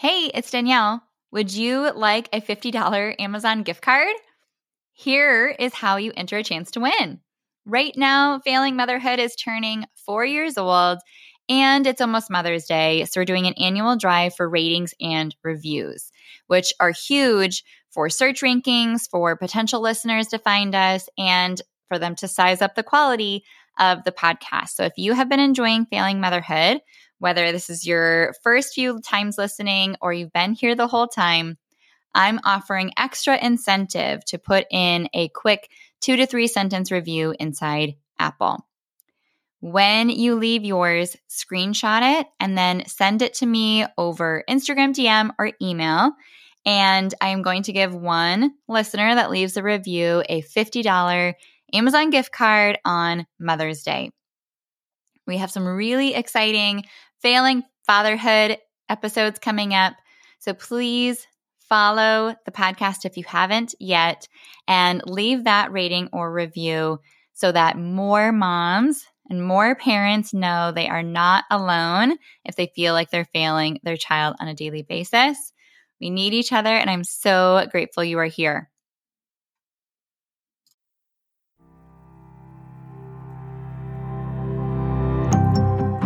Hey, it's Danielle. Would you like a $50 Amazon gift card? Here is how you enter a chance to win. Right now, Failing Motherhood is turning four years old and it's almost Mother's Day. So, we're doing an annual drive for ratings and reviews, which are huge for search rankings, for potential listeners to find us, and for them to size up the quality of the podcast. So, if you have been enjoying Failing Motherhood, whether this is your first few times listening or you've been here the whole time, I'm offering extra incentive to put in a quick two to three sentence review inside Apple. When you leave yours, screenshot it and then send it to me over Instagram DM or email. And I am going to give one listener that leaves a review a $50 Amazon gift card on Mother's Day. We have some really exciting failing fatherhood episodes coming up. So please follow the podcast if you haven't yet and leave that rating or review so that more moms and more parents know they are not alone if they feel like they're failing their child on a daily basis. We need each other, and I'm so grateful you are here.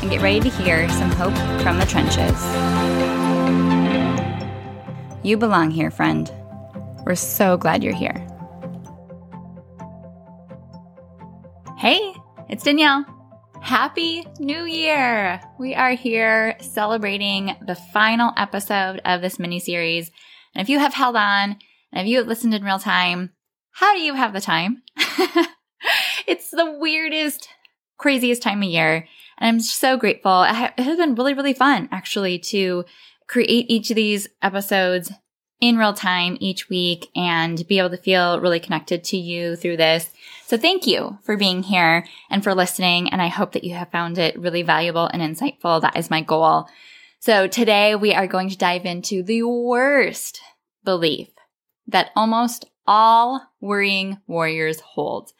and get ready to hear some hope from the trenches. You belong here, friend. We're so glad you're here. Hey, it's Danielle. Happy New Year! We are here celebrating the final episode of this mini series. And if you have held on and if you have listened in real time, how do you have the time? it's the weirdest, craziest time of year. And I'm so grateful. It has been really, really fun actually to create each of these episodes in real time each week and be able to feel really connected to you through this. So thank you for being here and for listening. And I hope that you have found it really valuable and insightful. That is my goal. So today we are going to dive into the worst belief that almost all worrying warriors hold.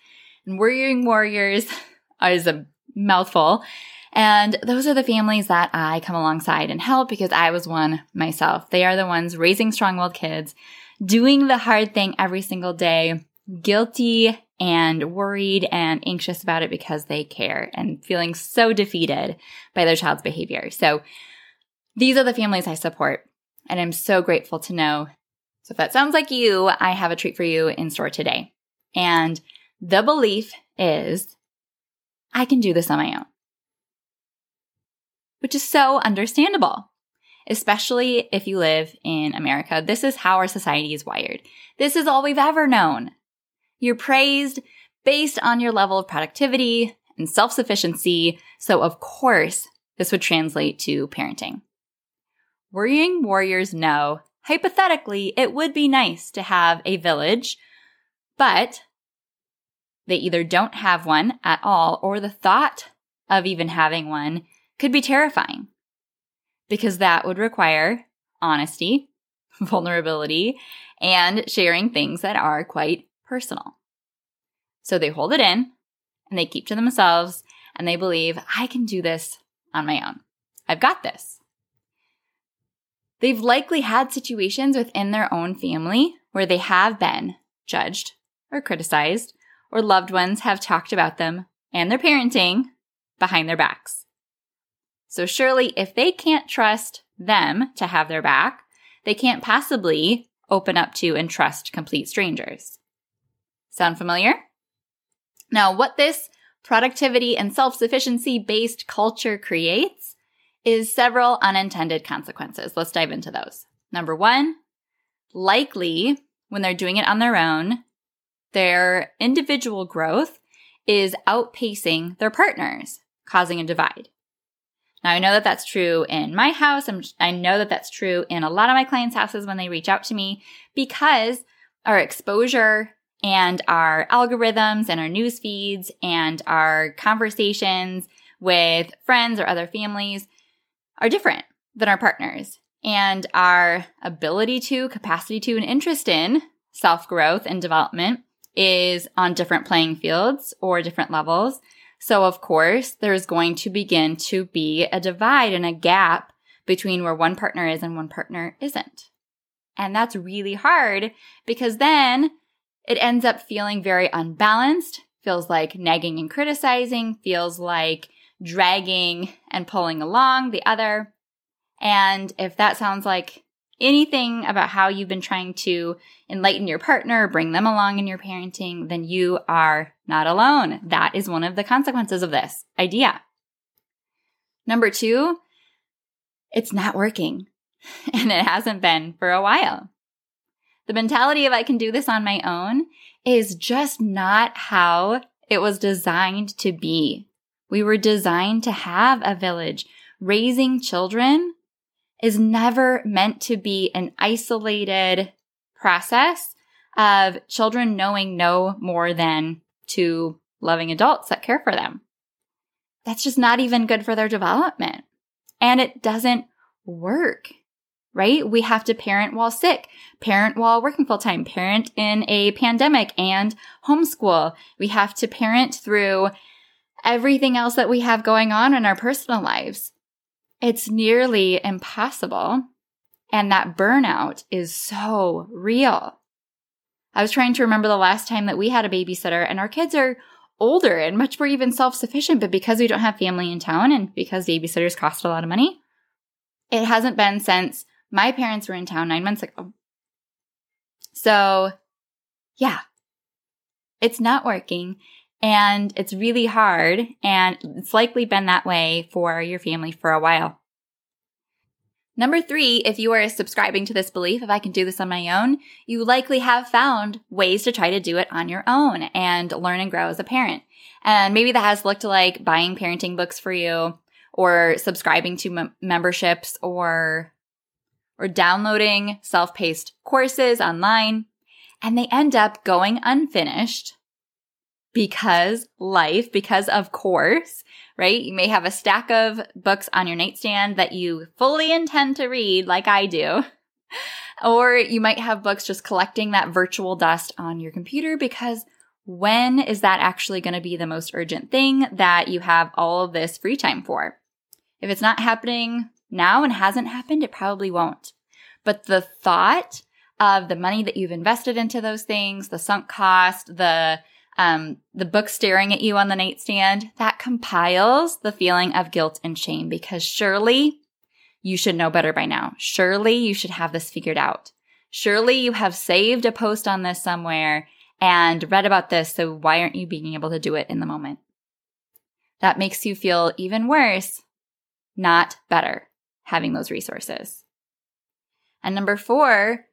And worrying warriors is a mouthful. And those are the families that I come alongside and help because I was one myself. They are the ones raising strong willed kids, doing the hard thing every single day, guilty and worried and anxious about it because they care and feeling so defeated by their child's behavior. So these are the families I support. And I'm so grateful to know. So if that sounds like you, I have a treat for you in store today. And the belief is I can do this on my own, which is so understandable, especially if you live in America. This is how our society is wired. This is all we've ever known. You're praised based on your level of productivity and self sufficiency. So, of course, this would translate to parenting. Worrying warriors know, hypothetically, it would be nice to have a village, but they either don't have one at all or the thought of even having one could be terrifying because that would require honesty, vulnerability, and sharing things that are quite personal. So they hold it in and they keep to themselves and they believe, I can do this on my own. I've got this. They've likely had situations within their own family where they have been judged or criticized, or loved ones have talked about them and their parenting behind their backs. So surely if they can't trust them to have their back, they can't possibly open up to and trust complete strangers. Sound familiar? Now, what this productivity and self sufficiency based culture creates is several unintended consequences. Let's dive into those. Number one, likely when they're doing it on their own, their individual growth is outpacing their partners, causing a divide. Now, I know that that's true in my house. I'm, i know that that's true in a lot of my clients' houses when they reach out to me because our exposure and our algorithms and our news feeds and our conversations with friends or other families are different than our partners. And our ability to, capacity to, and interest in self growth and development is on different playing fields or different levels. So, of course, there's going to begin to be a divide and a gap between where one partner is and one partner isn't. And that's really hard because then it ends up feeling very unbalanced, feels like nagging and criticizing, feels like dragging and pulling along the other. And if that sounds like anything about how you've been trying to enlighten your partner, bring them along in your parenting, then you are not alone. That is one of the consequences of this idea. Number two, it's not working and it hasn't been for a while. The mentality of I can do this on my own is just not how it was designed to be. We were designed to have a village. Raising children is never meant to be an isolated process of children knowing no more than two loving adults that care for them. That's just not even good for their development. And it doesn't work, right? We have to parent while sick, parent while working full time, parent in a pandemic and homeschool. We have to parent through everything else that we have going on in our personal lives. It's nearly impossible. And that burnout is so real. I was trying to remember the last time that we had a babysitter, and our kids are older and much more even self sufficient, but because we don't have family in town and because babysitters cost a lot of money, it hasn't been since my parents were in town nine months ago. So, yeah, it's not working. And it's really hard, and it's likely been that way for your family for a while. Number three, if you are subscribing to this belief, if I can do this on my own, you likely have found ways to try to do it on your own and learn and grow as a parent. And maybe that has looked like buying parenting books for you or subscribing to memberships or or downloading self-paced courses online and they end up going unfinished because life, because of course, right? You may have a stack of books on your nightstand that you fully intend to read, like I do. Or you might have books just collecting that virtual dust on your computer because when is that actually going to be the most urgent thing that you have all of this free time for? If it's not happening now and hasn't happened, it probably won't. But the thought of the money that you've invested into those things, the sunk cost, the um, the book staring at you on the nightstand, that compiles the feeling of guilt and shame because surely you should know better by now. Surely you should have this figured out. Surely you have saved a post on this somewhere and read about this. So why aren't you being able to do it in the moment? That makes you feel even worse, not better, having those resources. And number four,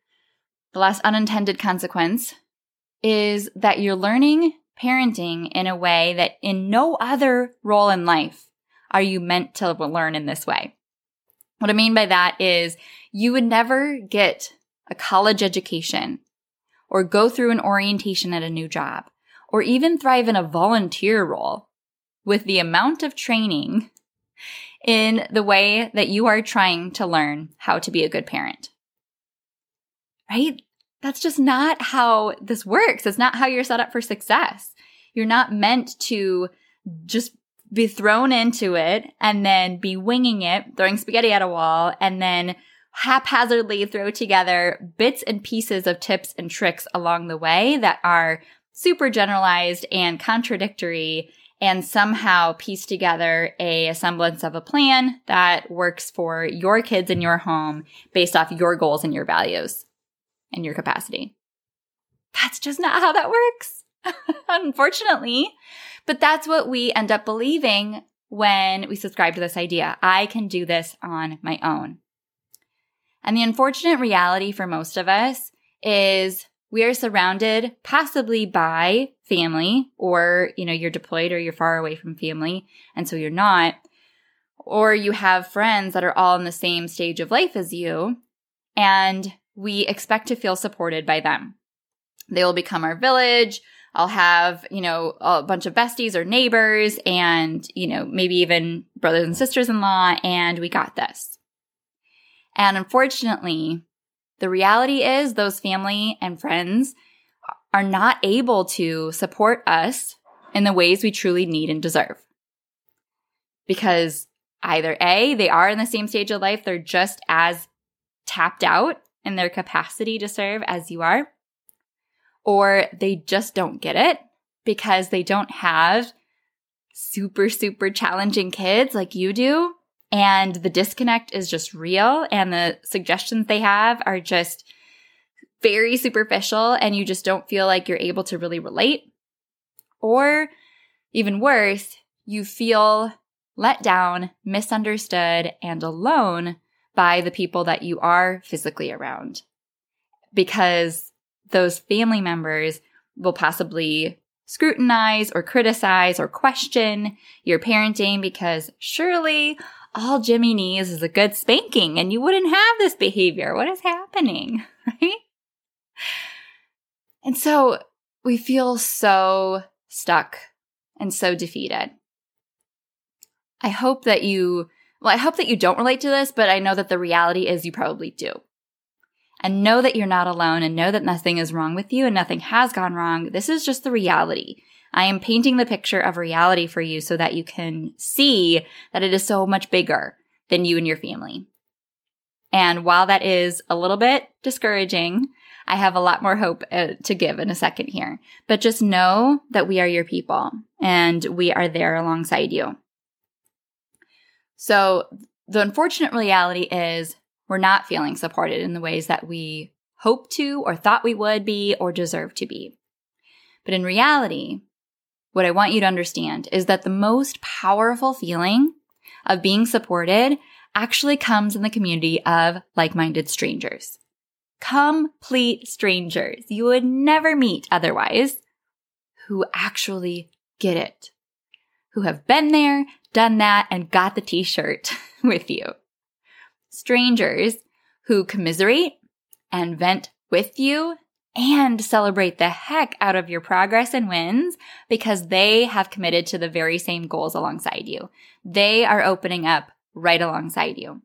the last unintended consequence is that you're learning parenting in a way that in no other role in life are you meant to learn in this way. What I mean by that is you would never get a college education or go through an orientation at a new job or even thrive in a volunteer role with the amount of training in the way that you are trying to learn how to be a good parent. Right? That's just not how this works. It's not how you're set up for success. You're not meant to just be thrown into it and then be winging it, throwing spaghetti at a wall, and then haphazardly throw together bits and pieces of tips and tricks along the way that are super generalized and contradictory and somehow piece together a semblance of a plan that works for your kids in your home based off your goals and your values your capacity. That's just not how that works, unfortunately. But that's what we end up believing when we subscribe to this idea. I can do this on my own. And the unfortunate reality for most of us is we are surrounded possibly by family or, you know, you're deployed or you're far away from family. And so you're not, or you have friends that are all in the same stage of life as you. And we expect to feel supported by them. They will become our village. I'll have, you know, a bunch of besties or neighbors and, you know, maybe even brothers and sisters in law, and we got this. And unfortunately, the reality is those family and friends are not able to support us in the ways we truly need and deserve. Because either A, they are in the same stage of life, they're just as tapped out in their capacity to serve as you are, or they just don't get it because they don't have super, super challenging kids like you do. And the disconnect is just real. And the suggestions they have are just very superficial. And you just don't feel like you're able to really relate. Or even worse, you feel let down, misunderstood, and alone by the people that you are physically around. Because those family members will possibly scrutinize or criticize or question your parenting because surely all Jimmy needs is a good spanking and you wouldn't have this behavior. What is happening? Right? And so we feel so stuck and so defeated. I hope that you well, I hope that you don't relate to this, but I know that the reality is you probably do. And know that you're not alone and know that nothing is wrong with you and nothing has gone wrong. This is just the reality. I am painting the picture of reality for you so that you can see that it is so much bigger than you and your family. And while that is a little bit discouraging, I have a lot more hope uh, to give in a second here. But just know that we are your people and we are there alongside you. So the unfortunate reality is we're not feeling supported in the ways that we hope to or thought we would be or deserve to be. But in reality, what I want you to understand is that the most powerful feeling of being supported actually comes in the community of like-minded strangers. Complete strangers you would never meet otherwise who actually get it, who have been there, done that, and got the t shirt with you. Strangers who commiserate and vent with you and celebrate the heck out of your progress and wins because they have committed to the very same goals alongside you. They are opening up right alongside you.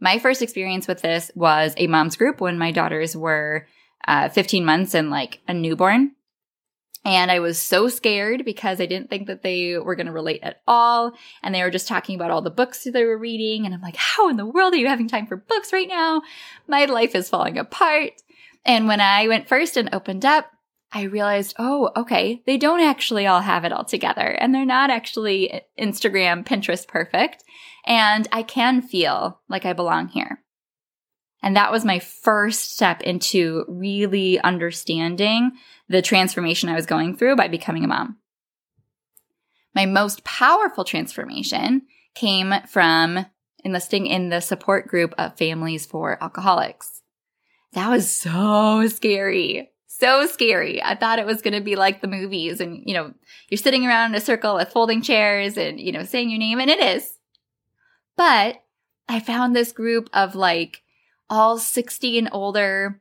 My first experience with this was a mom's group when my daughters were uh, 15 months and like a newborn. And I was so scared because I didn't think that they were going to relate at all. And they were just talking about all the books they were reading. And I'm like, how in the world are you having time for books right now? My life is falling apart. And when I went first and opened up, I realized, oh, okay, they don't actually all have it all together and they're not actually eh, Instagram, Pinterest perfect. And I can feel like I belong here. And that was my first step into really understanding the transformation I was going through by becoming a mom. My most powerful transformation came from enlisting in the support group of families for alcoholics. That was so scary. So scary. I thought it was going to be like the movies and, you know, you're sitting around in a circle with folding chairs and, you know, saying your name and it is. But I found this group of like all 60 and older,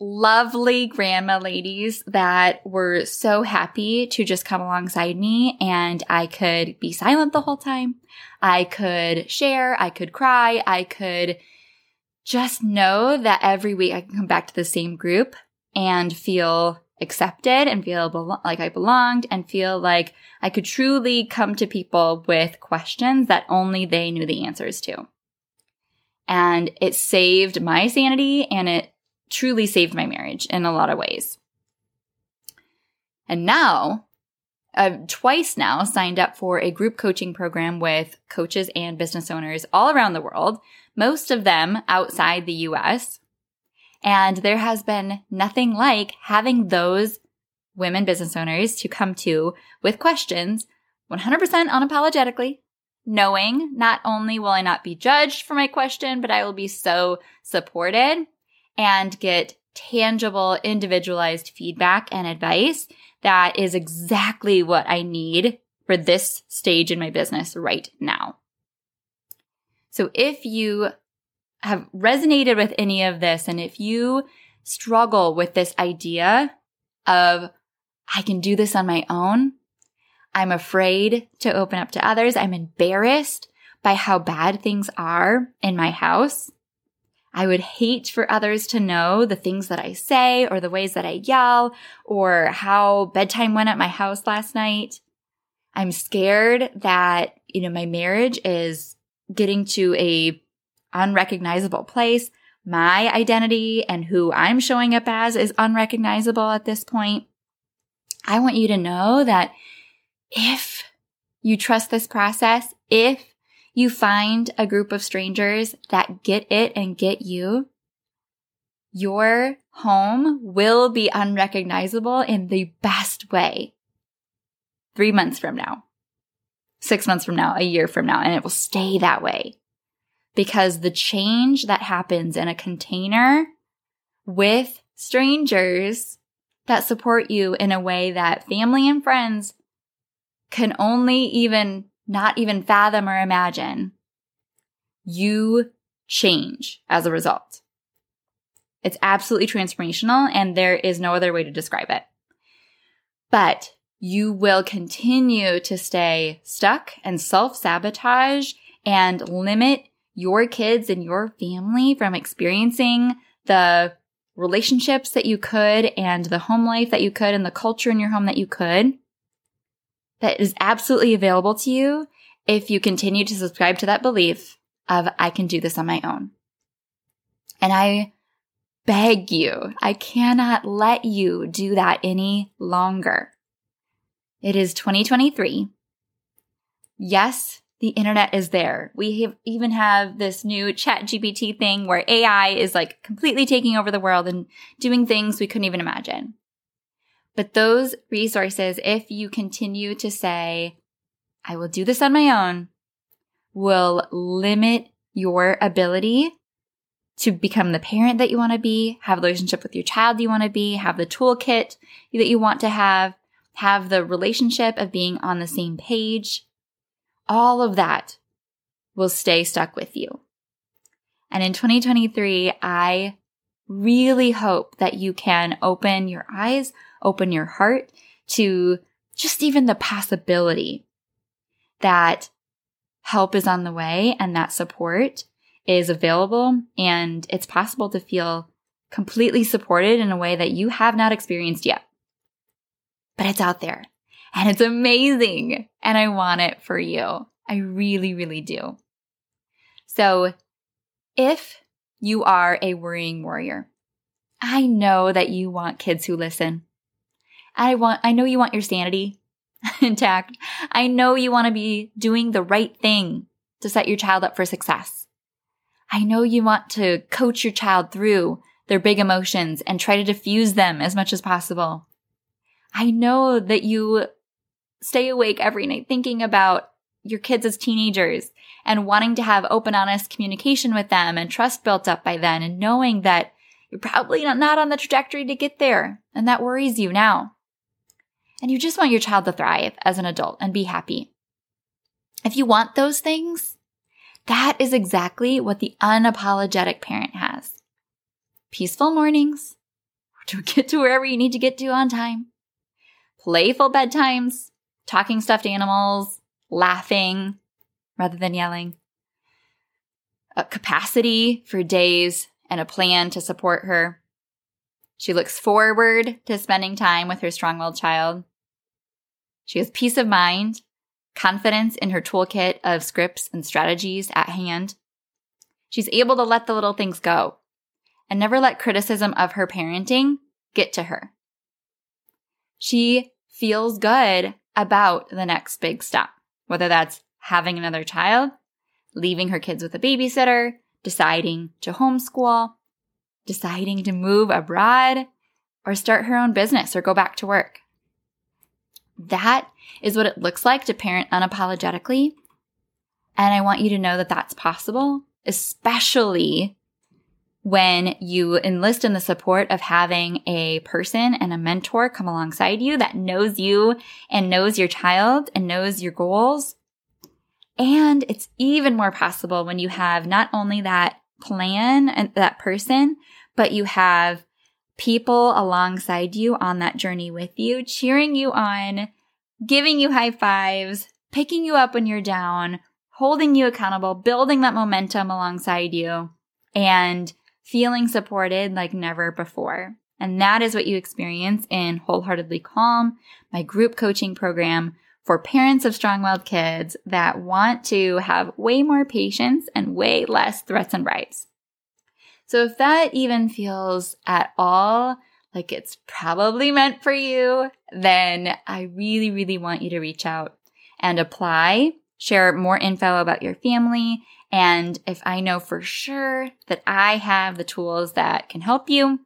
lovely grandma ladies that were so happy to just come alongside me and I could be silent the whole time. I could share, I could cry, I could just know that every week I can come back to the same group and feel accepted and feel like I belonged and feel like I could truly come to people with questions that only they knew the answers to. And it saved my sanity and it truly saved my marriage in a lot of ways. And now uh, twice now signed up for a group coaching program with coaches and business owners all around the world, most of them outside the US. And there has been nothing like having those women business owners to come to with questions 100% unapologetically, knowing not only will I not be judged for my question, but I will be so supported and get tangible, individualized feedback and advice that is exactly what I need for this stage in my business right now. So if you have resonated with any of this and if you struggle with this idea of I can do this on my own, I'm afraid to open up to others. I'm embarrassed by how bad things are in my house. I would hate for others to know the things that I say or the ways that I yell or how bedtime went at my house last night. I'm scared that, you know, my marriage is getting to a unrecognizable place. My identity and who I'm showing up as is unrecognizable at this point. I want you to know that if you trust this process, if you find a group of strangers that get it and get you, your home will be unrecognizable in the best way. Three months from now, six months from now, a year from now, and it will stay that way. Because the change that happens in a container with strangers that support you in a way that family and friends can only even not even fathom or imagine, you change as a result. It's absolutely transformational and there is no other way to describe it. But you will continue to stay stuck and self sabotage and limit your kids and your family from experiencing the relationships that you could and the home life that you could and the culture in your home that you could that is absolutely available to you if you continue to subscribe to that belief of I can do this on my own. And I beg you, I cannot let you do that any longer. It is 2023. Yes, the internet is there. We have, even have this new chat GPT thing where AI is like completely taking over the world and doing things we couldn't even imagine. But those resources, if you continue to say, I will do this on my own, will limit your ability to become the parent that you want to be, have the relationship with your child you want to be, have the toolkit that you want to have, have the relationship of being on the same page. All of that will stay stuck with you. And in 2023, I really hope that you can open your eyes, open your heart to just even the possibility that help is on the way and that support is available and it's possible to feel completely supported in a way that you have not experienced yet. But it's out there and it's amazing and I want it for you. I really, really do. So if you are a worrying warrior, I know that you want kids who listen. I want, I know you want your sanity intact. I know you want to be doing the right thing to set your child up for success. I know you want to coach your child through their big emotions and try to diffuse them as much as possible. I know that you stay awake every night thinking about your kids as teenagers and wanting to have open, honest communication with them and trust built up by then and knowing that you're probably not on the trajectory to get there and that worries you now and you just want your child to thrive as an adult and be happy. If you want those things, that is exactly what the unapologetic parent has. Peaceful mornings to get to wherever you need to get to on time, playful bedtimes, talking stuffed animals, laughing rather than yelling, a capacity for days and a plan to support her. She looks forward to spending time with her strong willed child. She has peace of mind, confidence in her toolkit of scripts and strategies at hand. She's able to let the little things go and never let criticism of her parenting get to her. She feels good about the next big step, whether that's having another child, leaving her kids with a babysitter, deciding to homeschool, deciding to move abroad, or start her own business or go back to work. That is what it looks like to parent unapologetically. And I want you to know that that's possible, especially when you enlist in the support of having a person and a mentor come alongside you that knows you and knows your child and knows your goals. And it's even more possible when you have not only that plan and that person, but you have people alongside you on that journey with you, cheering you on, giving you high fives, picking you up when you're down, holding you accountable, building that momentum alongside you, and feeling supported like never before. And that is what you experience in Wholeheartedly Calm, my group coaching program for parents of strong willed kids that want to have way more patience and way less threats and bribes. So if that even feels at all like it's probably meant for you, then I really, really want you to reach out and apply, share more info about your family. And if I know for sure that I have the tools that can help you,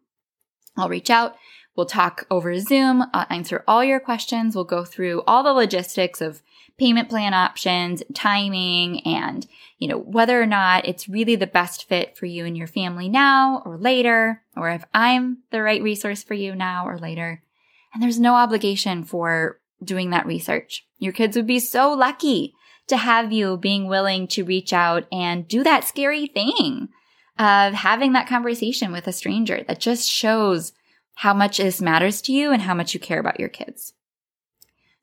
I'll reach out. We'll talk over Zoom. I'll answer all your questions. We'll go through all the logistics of payment plan options, timing, and, you know, whether or not it's really the best fit for you and your family now or later, or if I'm the right resource for you now or later. And there's no obligation for doing that research. Your kids would be so lucky to have you being willing to reach out and do that scary thing of having that conversation with a stranger that just shows how much this matters to you and how much you care about your kids.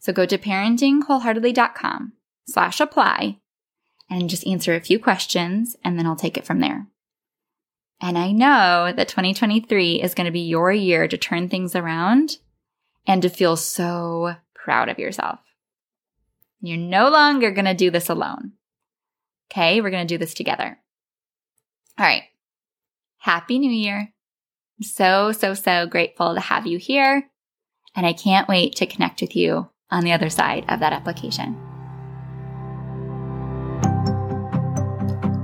So go to parentingwholeheartedly.com slash apply and just answer a few questions and then I'll take it from there. And I know that 2023 is going to be your year to turn things around and to feel so proud of yourself. You're no longer going to do this alone. Okay, we're going to do this together. All right. Happy New Year. I'm so, so, so grateful to have you here. And I can't wait to connect with you on the other side of that application.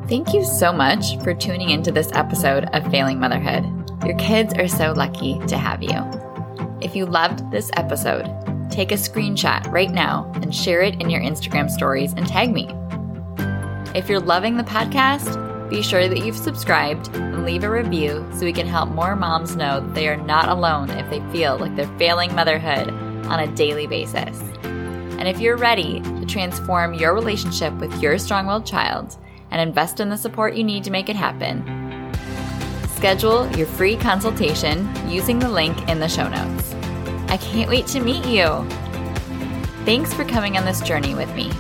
Thank you so much for tuning into this episode of Failing Motherhood. Your kids are so lucky to have you. If you loved this episode, take a screenshot right now and share it in your Instagram stories and tag me. If you're loving the podcast, be sure that you've subscribed and leave a review so we can help more moms know that they are not alone if they feel like they're failing motherhood on a daily basis. And if you're ready to transform your relationship with your strong willed child and invest in the support you need to make it happen, schedule your free consultation using the link in the show notes. I can't wait to meet you. Thanks for coming on this journey with me.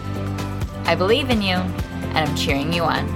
I believe in you, and I'm cheering you on.